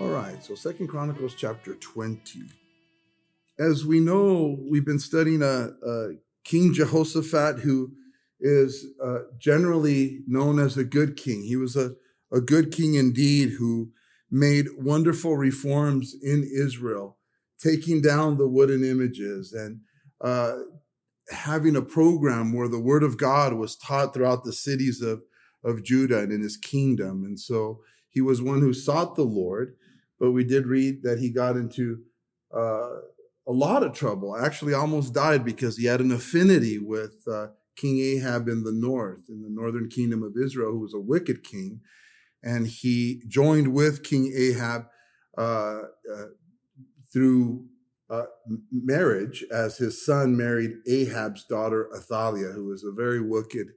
All right, so Second Chronicles chapter 20. As we know, we've been studying a, a King Jehoshaphat who is uh, generally known as a good king. He was a, a good king indeed who made wonderful reforms in Israel, taking down the wooden images and uh, having a program where the word of God was taught throughout the cities of, of Judah and in his kingdom. And so he was one who sought the Lord, but we did read that he got into uh, a lot of trouble. Actually, almost died because he had an affinity with uh, King Ahab in the north, in the northern kingdom of Israel, who was a wicked king. And he joined with King Ahab uh, uh, through uh, marriage, as his son married Ahab's daughter Athaliah, who was a very wicked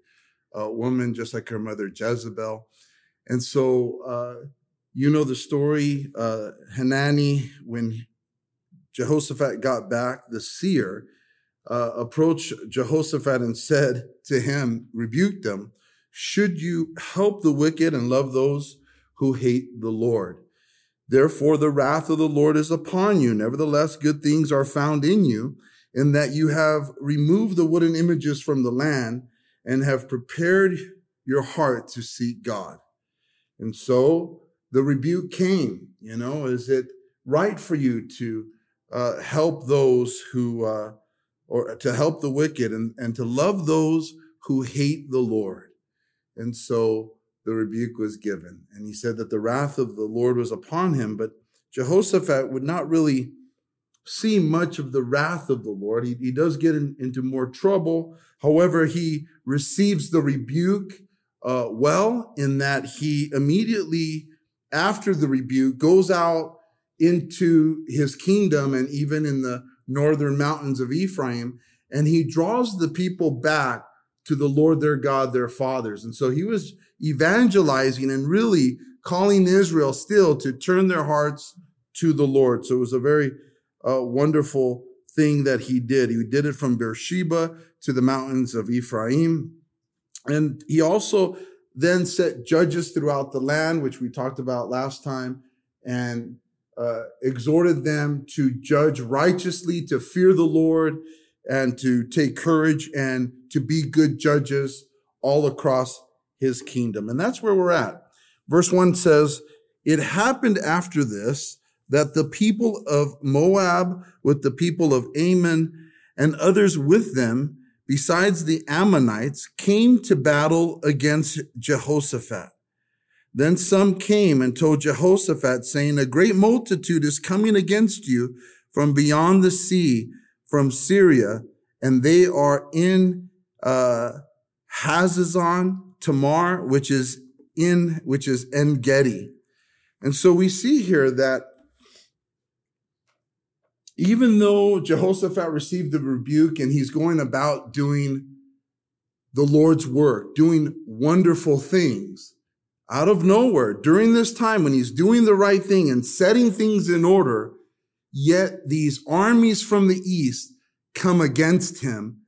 uh, woman, just like her mother Jezebel. And so, you know the story. Hanani, when Jehoshaphat got back, the seer uh, approached Jehoshaphat and said to him, rebuked them, should you help the wicked and love those who hate the Lord? Therefore, the wrath of the Lord is upon you. Nevertheless, good things are found in you, in that you have removed the wooden images from the land and have prepared your heart to seek God. And so the rebuke came, you know, is it right for you to uh, help those who, uh, or to help the wicked and, and to love those who hate the Lord. And so the rebuke was given. And he said that the wrath of the Lord was upon him, but Jehoshaphat would not really see much of the wrath of the Lord. He, he does get in, into more trouble. However, he receives the rebuke uh, well in that he immediately after the rebuke goes out into his kingdom and even in the northern mountains of Ephraim. And he draws the people back to the Lord their God, their fathers. And so he was evangelizing and really calling Israel still to turn their hearts to the Lord. So it was a very uh, wonderful thing that he did. He did it from Beersheba to the mountains of Ephraim. And he also then set judges throughout the land, which we talked about last time, and uh, exhorted them to judge righteously, to fear the Lord, and to take courage and to be good judges all across his kingdom. And that's where we're at. Verse 1 says, It happened after this that the people of Moab with the people of Ammon and others with them, besides the Ammonites, came to battle against Jehoshaphat. Then some came and told Jehoshaphat, saying, A great multitude is coming against you from beyond the sea, from Syria, and they are in uh, Hazazon Tamar, which is in which is En Gedi. And so we see here that even though Jehoshaphat received the rebuke and he's going about doing the Lord's work, doing wonderful things, out of nowhere during this time when he's doing the right thing and setting things in order, yet these armies from the east come against him.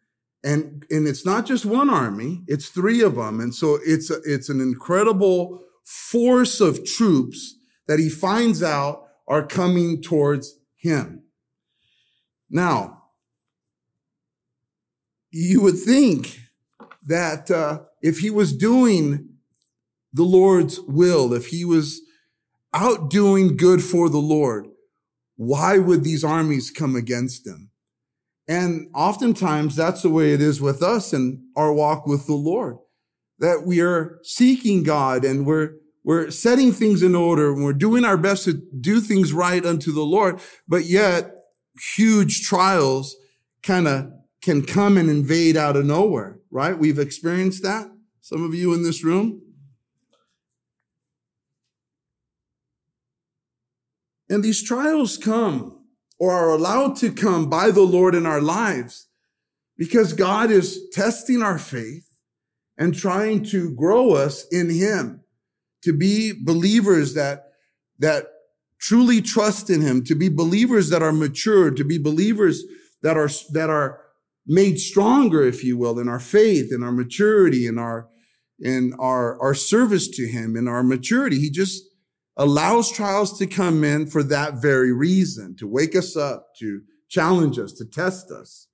And, and it's not just one army, it's three of them. And so it's, a, it's an incredible force of troops that he finds out are coming towards him. Now, you would think that uh, if he was doing the Lord's will, if he was out doing good for the Lord, why would these armies come against him? And oftentimes that's the way it is with us in our walk with the Lord, that we are seeking God and we're, we're setting things in order and we're doing our best to do things right unto the Lord, but yet huge trials kind of can come and invade out of nowhere, right? We've experienced that. Some of you in this room. And these trials come or are allowed to come by the Lord in our lives because God is testing our faith and trying to grow us in Him to be believers that, that truly trust in Him, to be believers that are mature, to be believers that are, that are made stronger, if you will, in our faith, in our maturity, in our, in our, our service to Him, in our maturity. He just allows trials to come in for that very reason, to wake us up, to challenge us, to test us.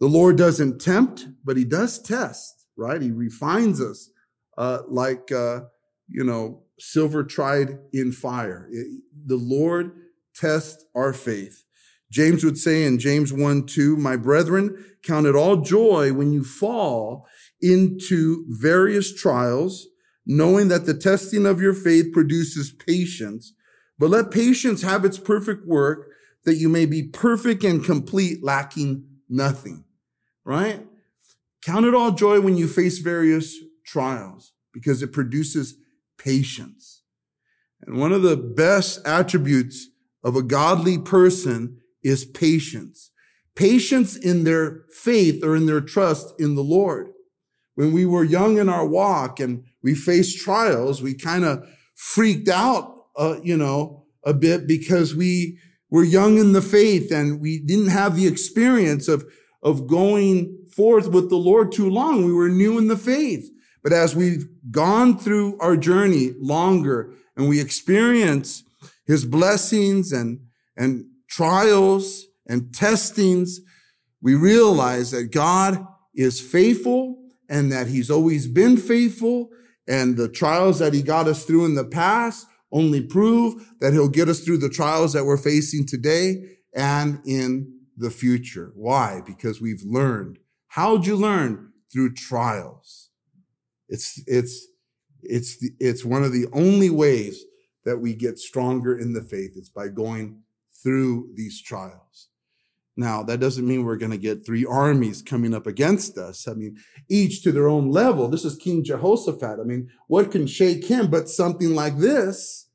The Lord doesn't tempt, but he does test, right? He refines us, uh, like, uh, you know, silver tried in fire. It, the Lord tests our faith. James would say in James 1 2, my brethren, count it all joy when you fall into various trials, knowing that the testing of your faith produces patience. But let patience have its perfect work, that you may be perfect and complete, lacking nothing. Right? Count it all joy when you face various trials, because it produces patience. And one of the best attributes of a godly person is patience. Patience in their faith or in their trust in the Lord. When we were young in our walk and we faced trials, we kind of freaked out, uh, you know, a bit because we were young in the faith and we didn't have the experience of, of going forth with the Lord too long. We were new in the faith. But as we've gone through our journey longer and we experience his blessings and, and trials and testings, we realize that God is faithful and that he's always been faithful. And the trials that he got us through in the past only prove that he'll get us through the trials that we're facing today and in the future. Why? Because we've learned. How'd you learn? Through trials. It's, it's, it's, the, it's one of the only ways that we get stronger in the faith. It's by going through these trials. Now, that doesn't mean we're going to get three armies coming up against us. I mean, each to their own level. This is King Jehoshaphat. I mean, what can shake him but something like this?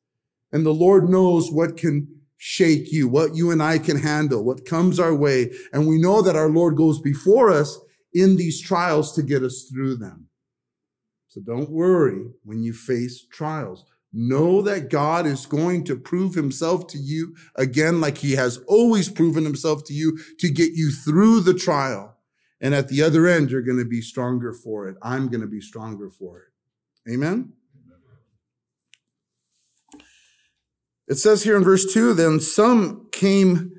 And the Lord knows what can shake you, what you and I can handle, what comes our way. And we know that our Lord goes before us in these trials to get us through them. So don't worry when you face trials. Know that God is going to prove himself to you again, like he has always proven himself to you to get you through the trial. And at the other end, you're going to be stronger for it. I'm going to be stronger for it. Amen. It says here in verse 2 then some came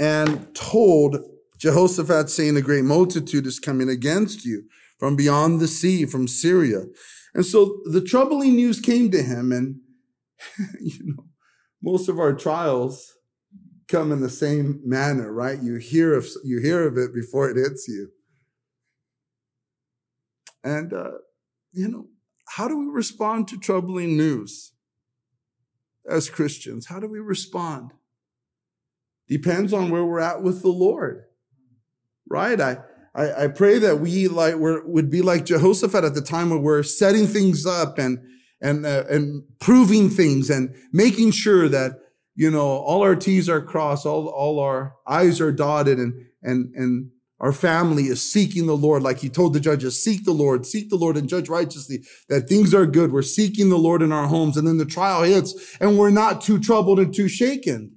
and told Jehoshaphat, saying, A great multitude is coming against you from beyond the sea, from Syria. And so the troubling news came to him, and you know, most of our trials come in the same manner, right? You hear of you hear of it before it hits you. And uh, you know, how do we respond to troubling news as Christians? How do we respond? Depends on where we're at with the Lord, right? I I, I pray that we like we would be like Jehoshaphat at the time where we're setting things up and and uh, and proving things and making sure that you know all our T's are crossed, all all our I's are dotted, and and and our family is seeking the Lord, like He told the judges, seek the Lord, seek the Lord, and judge righteously. That things are good. We're seeking the Lord in our homes, and then the trial hits, and we're not too troubled and too shaken.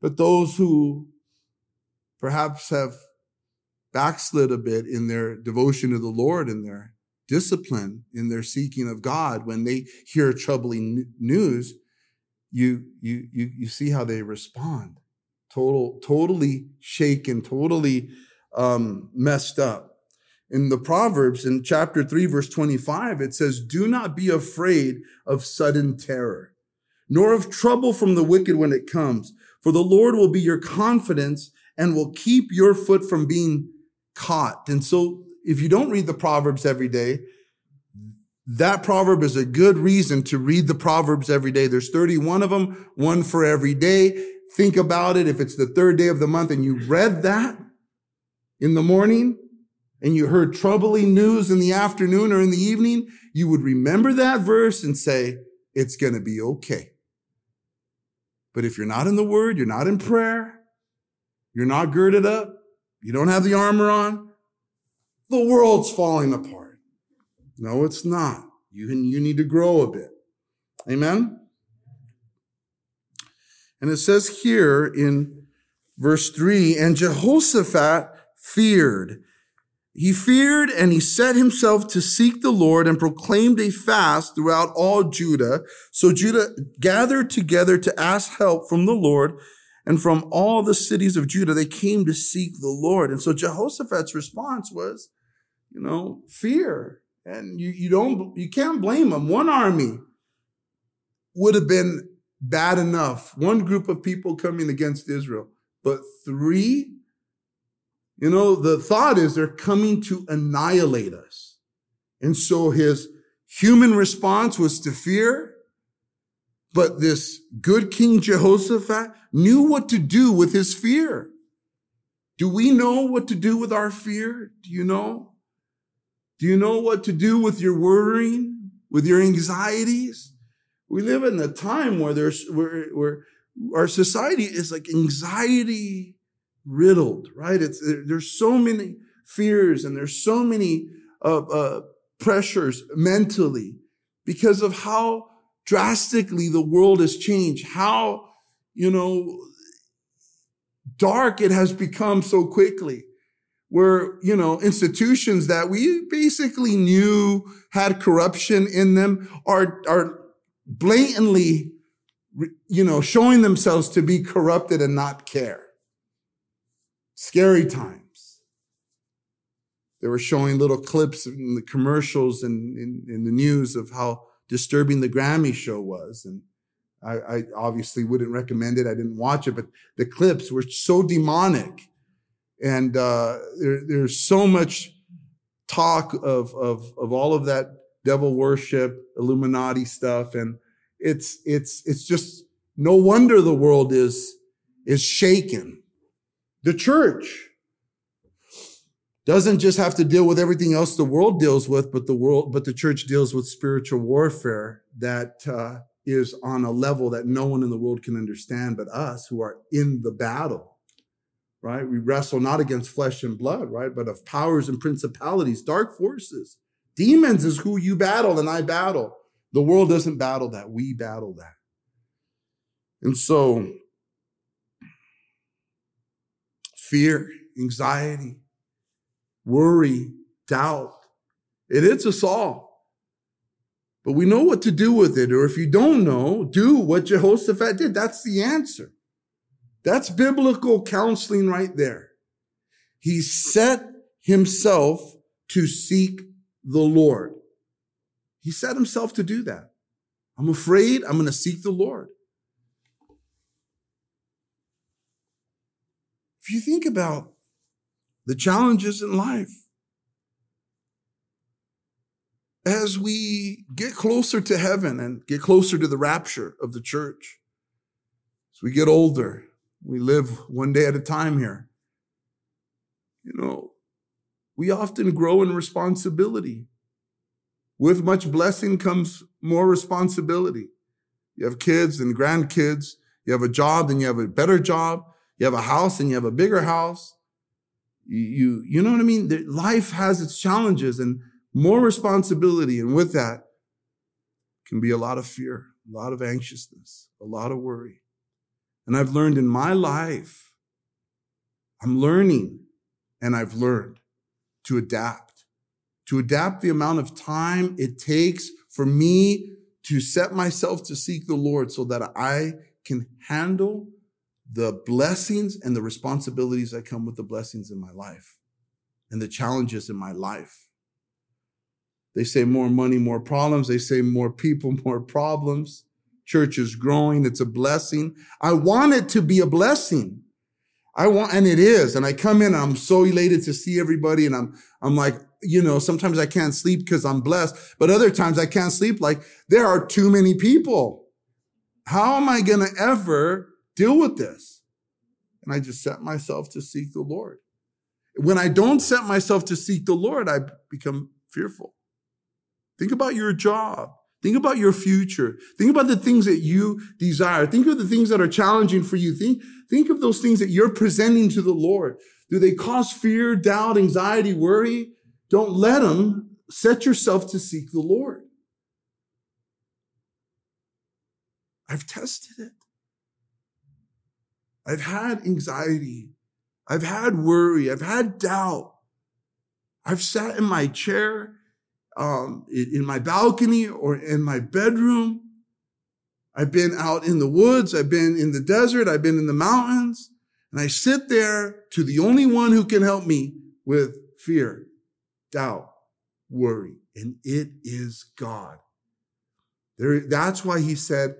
But those who perhaps have backslid a bit in their devotion to the Lord and their discipline in their seeking of God, when they hear troubling news, you, you, you, you see how they respond. Total, totally shaken, totally um, messed up. In the Proverbs, in chapter 3, verse 25, it says, Do not be afraid of sudden terror, nor of trouble from the wicked when it comes, for the Lord will be your confidence and will keep your foot from being caught. And so if you don't read the Proverbs every day, that proverb is a good reason to read the Proverbs every day. There's 31 of them, one for every day. Think about it. If it's the third day of the month and you read that in the morning and you heard troubling news in the afternoon or in the evening, you would remember that verse and say, it's going to be okay. But if you're not in the word, you're not in prayer, you're not girded up, you don't have the armor on, the world's falling apart. No, it's not. You, you need to grow a bit. Amen? And it says here in verse 3 and Jehoshaphat feared. He feared and he set himself to seek the Lord and proclaimed a fast throughout all Judah. So Judah gathered together to ask help from the Lord and from all the cities of Judah. They came to seek the Lord. And so Jehoshaphat's response was, you know, fear. And you, you don't, you can't blame them. One army would have been bad enough. One group of people coming against Israel, but three, you know, the thought is they're coming to annihilate us. And so his human response was to fear. But this good King Jehoshaphat knew what to do with his fear. Do we know what to do with our fear? Do you know? Do you know what to do with your worrying, with your anxieties? We live in a time where there's where, where our society is like anxiety riddled, right? It's there's so many fears and there's so many uh, uh, pressures mentally because of how drastically the world has changed, how you know dark it has become so quickly where, you know, institutions that we basically knew had corruption in them are, are blatantly, you know, showing themselves to be corrupted and not care. Scary times. They were showing little clips in the commercials and in, in, the news of how disturbing the Grammy show was. And I, I obviously wouldn't recommend it. I didn't watch it, but the clips were so demonic and uh, there, there's so much talk of, of, of all of that devil worship, Illuminati stuff. And it's, it's, it's just no wonder the world is, is shaken. The church doesn't just have to deal with everything else the world deals with, but the world, but the church deals with spiritual warfare that, uh, is on a level that no one in the world can understand but us who are in the battle right? We wrestle not against flesh and blood, right? But of powers and principalities, dark forces. Demons is who you battle and I battle. The world doesn't battle that. We battle that. And so, fear, anxiety, worry, doubt, it hits us all. But we know what to do with it. Or if you don't know, do what Jehoshaphat did. That's the answer. That's biblical counseling right there. He set himself to seek the Lord. He set himself to do that. I'm afraid I'm going to seek the Lord. If you think about the challenges in life, as we get closer to heaven and get closer to the rapture of the church, as we get older, we live one day at a time here. You know, we often grow in responsibility. With much blessing comes more responsibility. You have kids and grandkids. You have a job, then you have a better job. You have a house, and you have a bigger house. You, you, know what I mean? Life has its challenges and more responsibility. And with that can be a lot of fear, a lot of anxiousness, a lot of worry. And I've learned in my life, I'm learning and I've learned to adapt, to adapt the amount of time it takes for me to set myself to seek the Lord so that I can handle the blessings and the responsibilities that come with the blessings in my life and the challenges in my life. They say more money, more problems. They say more people, more problems. Church is growing. It's a blessing. I want it to be a blessing. I want, and it is. And I come in, I'm so elated to see everybody. And I'm, I'm like, you know, sometimes I can't sleep because I'm blessed, but other times I can't sleep like there are too many people. How am I going to ever deal with this? And I just set myself to seek the Lord. When I don't set myself to seek the Lord, I become fearful. Think about your job. Think about your future. Think about the things that you desire. Think of the things that are challenging for you. Think, think of those things that you're presenting to the Lord. Do they cause fear, doubt, anxiety, worry? Don't let them. Set yourself to seek the Lord. I've tested it. I've had anxiety. I've had worry. I've had doubt. I've sat in my chair, um, in my balcony or in my bedroom. I've been out in the woods. I've been in the desert. I've been in the mountains. And I sit there to the only one who can help me with fear, doubt, worry. And it is God. There, that's why he said,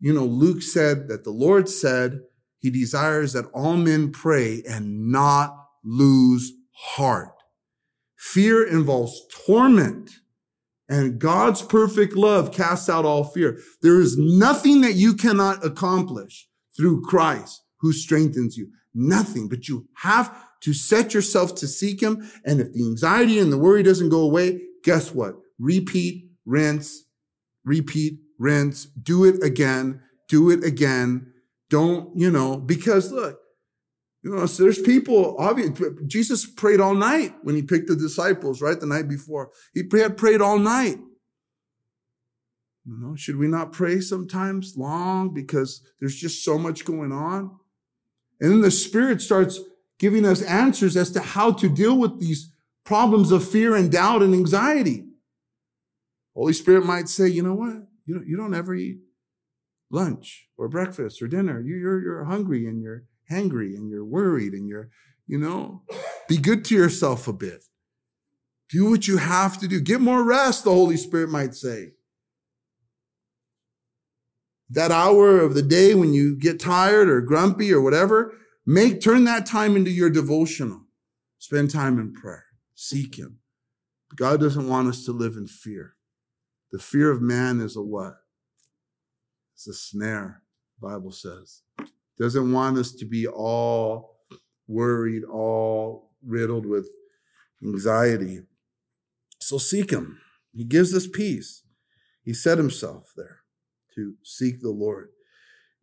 you know, Luke said that the Lord said he desires that all men pray and not lose heart. Fear involves torment and God's perfect love casts out all fear. There is nothing that you cannot accomplish through Christ who strengthens you. Nothing, but you have to set yourself to seek him. And if the anxiety and the worry doesn't go away, guess what? Repeat, rinse, repeat, rinse, do it again, do it again. Don't, you know, because look, you know, so there's people, obviously, Jesus prayed all night when he picked the disciples, right? The night before. He had prayed all night. You know, should we not pray sometimes long because there's just so much going on? And then the Spirit starts giving us answers as to how to deal with these problems of fear and doubt and anxiety. Holy Spirit might say, you know what? You don't, you don't ever eat lunch or breakfast or dinner. You, you're, you're hungry and you're hangry and you're worried and you're, you know, be good to yourself a bit. Do what you have to do. Get more rest, the Holy Spirit might say. That hour of the day when you get tired or grumpy or whatever, make, turn that time into your devotional. Spend time in prayer. Seek Him. God doesn't want us to live in fear. The fear of man is a what? It's a snare, Bible says. Doesn't want us to be all worried, all riddled with anxiety. So seek him. He gives us peace. He set himself there to seek the Lord.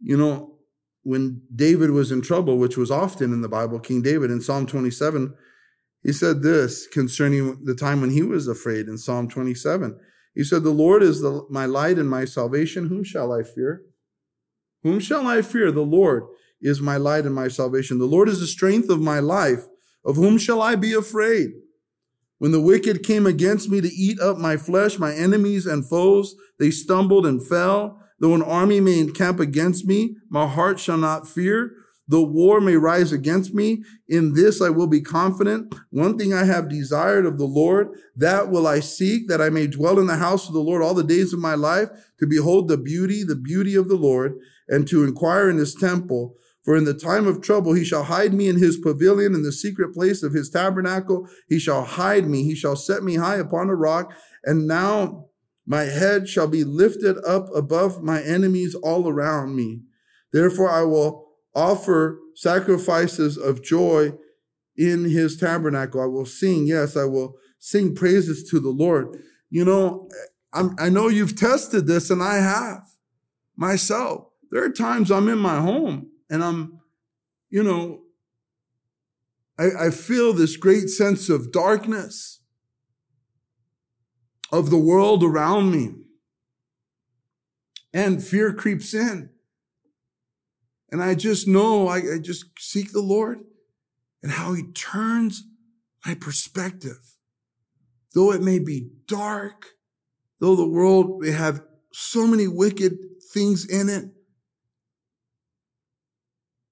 You know, when David was in trouble, which was often in the Bible, King David in Psalm 27, he said this concerning the time when he was afraid in Psalm 27. He said, The Lord is the, my light and my salvation. Whom shall I fear? Whom shall I fear? The Lord is my light and my salvation. The Lord is the strength of my life. Of whom shall I be afraid? When the wicked came against me to eat up my flesh, my enemies and foes, they stumbled and fell. Though an army may encamp against me, my heart shall not fear. Though war may rise against me, in this I will be confident. One thing I have desired of the Lord, that will I seek, that I may dwell in the house of the Lord all the days of my life, to behold the beauty, the beauty of the Lord, and to inquire in his temple. For in the time of trouble he shall hide me in his pavilion, in the secret place of his tabernacle. He shall hide me. He shall set me high upon a rock. And now my head shall be lifted up above my enemies all around me. Therefore I will offer sacrifices of joy in his tabernacle. I will sing. Yes, I will sing praises to the Lord. You know, I'm, i know you've tested this and I have myself. There are times I'm in my home and I'm, you know, I, I feel this great sense of darkness of the world around me. And fear creeps in. And I just know I, I just seek the Lord and how he turns my perspective. Though it may be dark, though the world may have so many wicked things in it,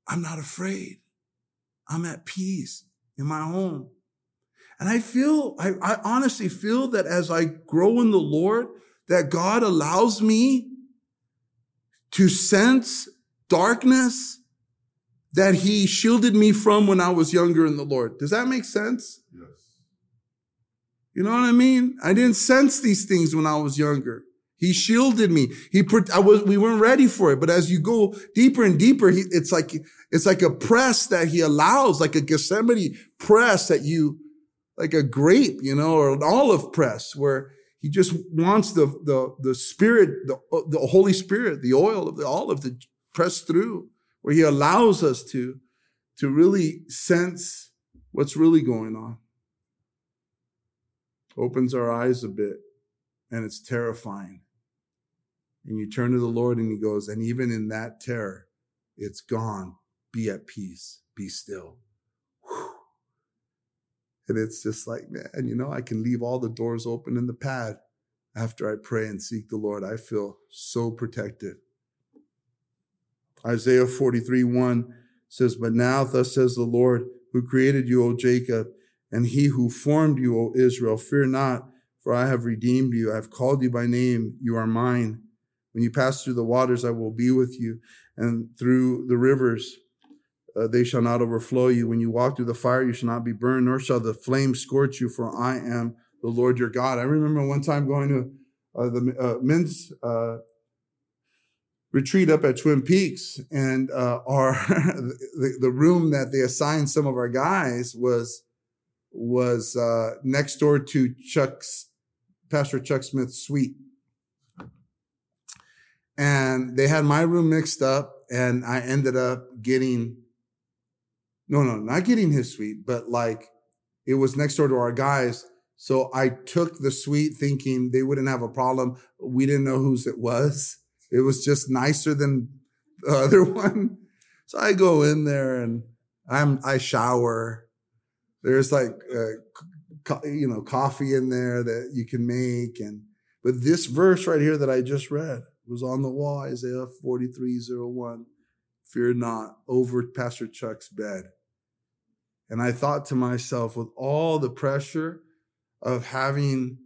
I'm not afraid. I'm at peace in my home. And I feel, I, I, honestly feel that as I grow in the Lord, that God allows me to sense darkness that he shielded me from when I was younger in the Lord. Does that make sense? Yes. You know what I mean? I didn't sense these things when I was younger. He shielded me. He, I was, we weren't ready for it. But as you go deeper and deeper, he, it's like, it's like a press that he allows, like a Gethsemane press that you, like a grape, you know, or an olive press where he just wants the, the, the spirit, the, the Holy Spirit, the oil of the olive to press through where he allows us to, to really sense what's really going on. Opens our eyes a bit and it's terrifying. And you turn to the Lord and he goes, and even in that terror, it's gone. Be at peace. Be still. And it's just like, man, you know, I can leave all the doors open in the pad after I pray and seek the Lord. I feel so protected. Isaiah 43 1 says, But now, thus says the Lord, who created you, O Jacob, and he who formed you, O Israel, fear not, for I have redeemed you. I have called you by name. You are mine. When you pass through the waters, I will be with you, and through the rivers, uh, they shall not overflow you. When you walk through the fire, you shall not be burned, nor shall the flame scorch you, for I am the Lord your God. I remember one time going to uh, the uh, men's uh, retreat up at Twin Peaks, and uh, our the, the, room that they assigned some of our guys was was uh, next door to Chuck's Pastor Chuck Smith's suite, and they had my room mixed up, and I ended up getting no, no, not getting his suite, but like it was next door to our guys. So I took the suite thinking they wouldn't have a problem. We didn't know whose it was. It was just nicer than the other one. So I go in there and I'm, I shower. There's like, uh, you know, coffee in there that you can make. And, but this verse right here that I just read was on the wall, Isaiah 4301. Fear not over Pastor Chuck's bed. And I thought to myself, with all the pressure of having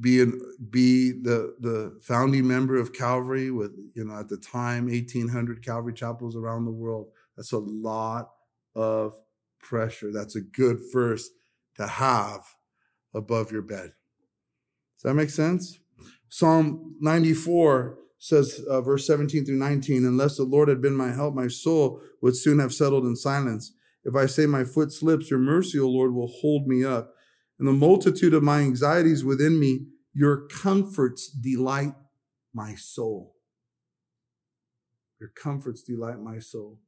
be an, be the the founding member of Calvary with you know at the time 1800 Calvary chapels around the world. That's a lot of pressure. That's a good verse to have above your bed. Does that make sense? Psalm 94 says, uh, verse 17 through 19, unless the Lord had been my help, my soul would soon have settled in silence. If I say my foot slips, your mercy, O Lord, will hold me up. In the multitude of my anxieties within me, your comforts delight my soul. Your comforts delight my soul.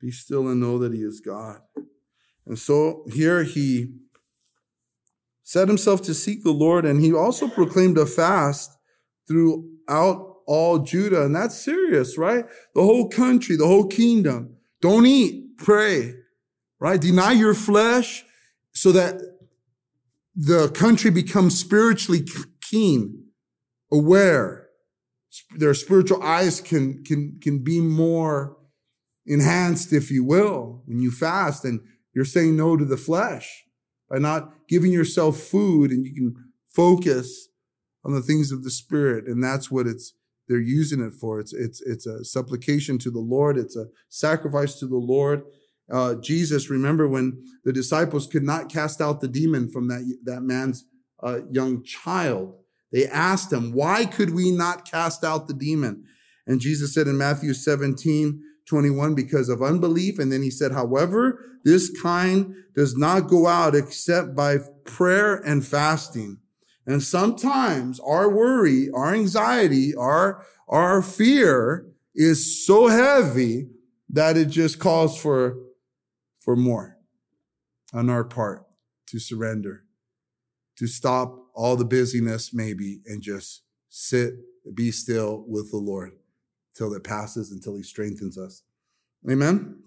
Be still and know that he is God. And so here he set himself to seek the Lord, and he also proclaimed a fast throughout all Judah. And that's serious, right? The whole country, the whole kingdom. Don't eat, pray, right? Deny your flesh so that the country becomes spiritually keen, aware. Their spiritual eyes can, can, can be more enhanced, if you will, when you fast and you're saying no to the flesh by not giving yourself food and you can focus on the things of the spirit. And that's what it's, they're using it for. It's, it's, it's a supplication to the Lord. It's a sacrifice to the Lord uh, Jesus, remember when the disciples could not cast out the demon from that, that man's uh, young child. They asked him, why could we not cast out the demon? And Jesus said in Matthew 17, 21, because of unbelief. And then he said, however, this kind does not go out except by prayer and fasting. And sometimes our worry, our anxiety, our, our fear is so heavy that it just calls for for more on our part to surrender, to stop all the busyness maybe and just sit, be still with the Lord till it passes, until he strengthens us. Amen.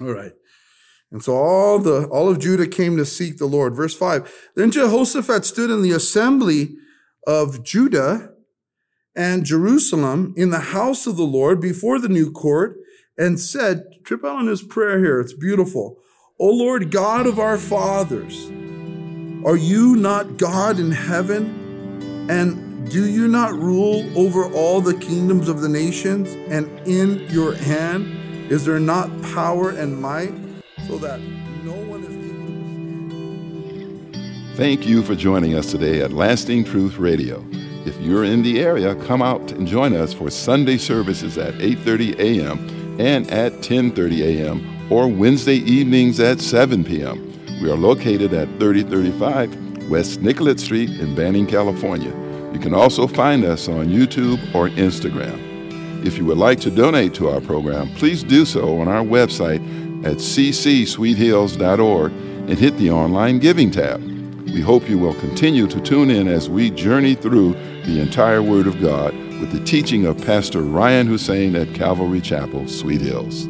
All right. And so all the all of Judah came to seek the Lord. Verse 5. Then Jehoshaphat stood in the assembly of Judah and Jerusalem in the house of the Lord before the new court and said, trip out on his prayer here. It's beautiful. O Lord God of our fathers, are you not God in heaven? And do you not rule over all the kingdoms of the nations? And in your hand is there not power and might so that no one is able to stand? Thank you for joining us today at Lasting Truth Radio. If you're in the area, come out and join us for Sunday services at 8:30 a.m and at 10:30 a.m. or Wednesday evenings at 7 p.m. We are located at 3035 West Nicollet Street in Banning, California. You can also find us on YouTube or Instagram. If you would like to donate to our program, please do so on our website at ccsweethills.org and hit the online giving tab. We hope you will continue to tune in as we journey through the entire Word of God with the teaching of Pastor Ryan Hussein at Calvary Chapel, Sweet Hills.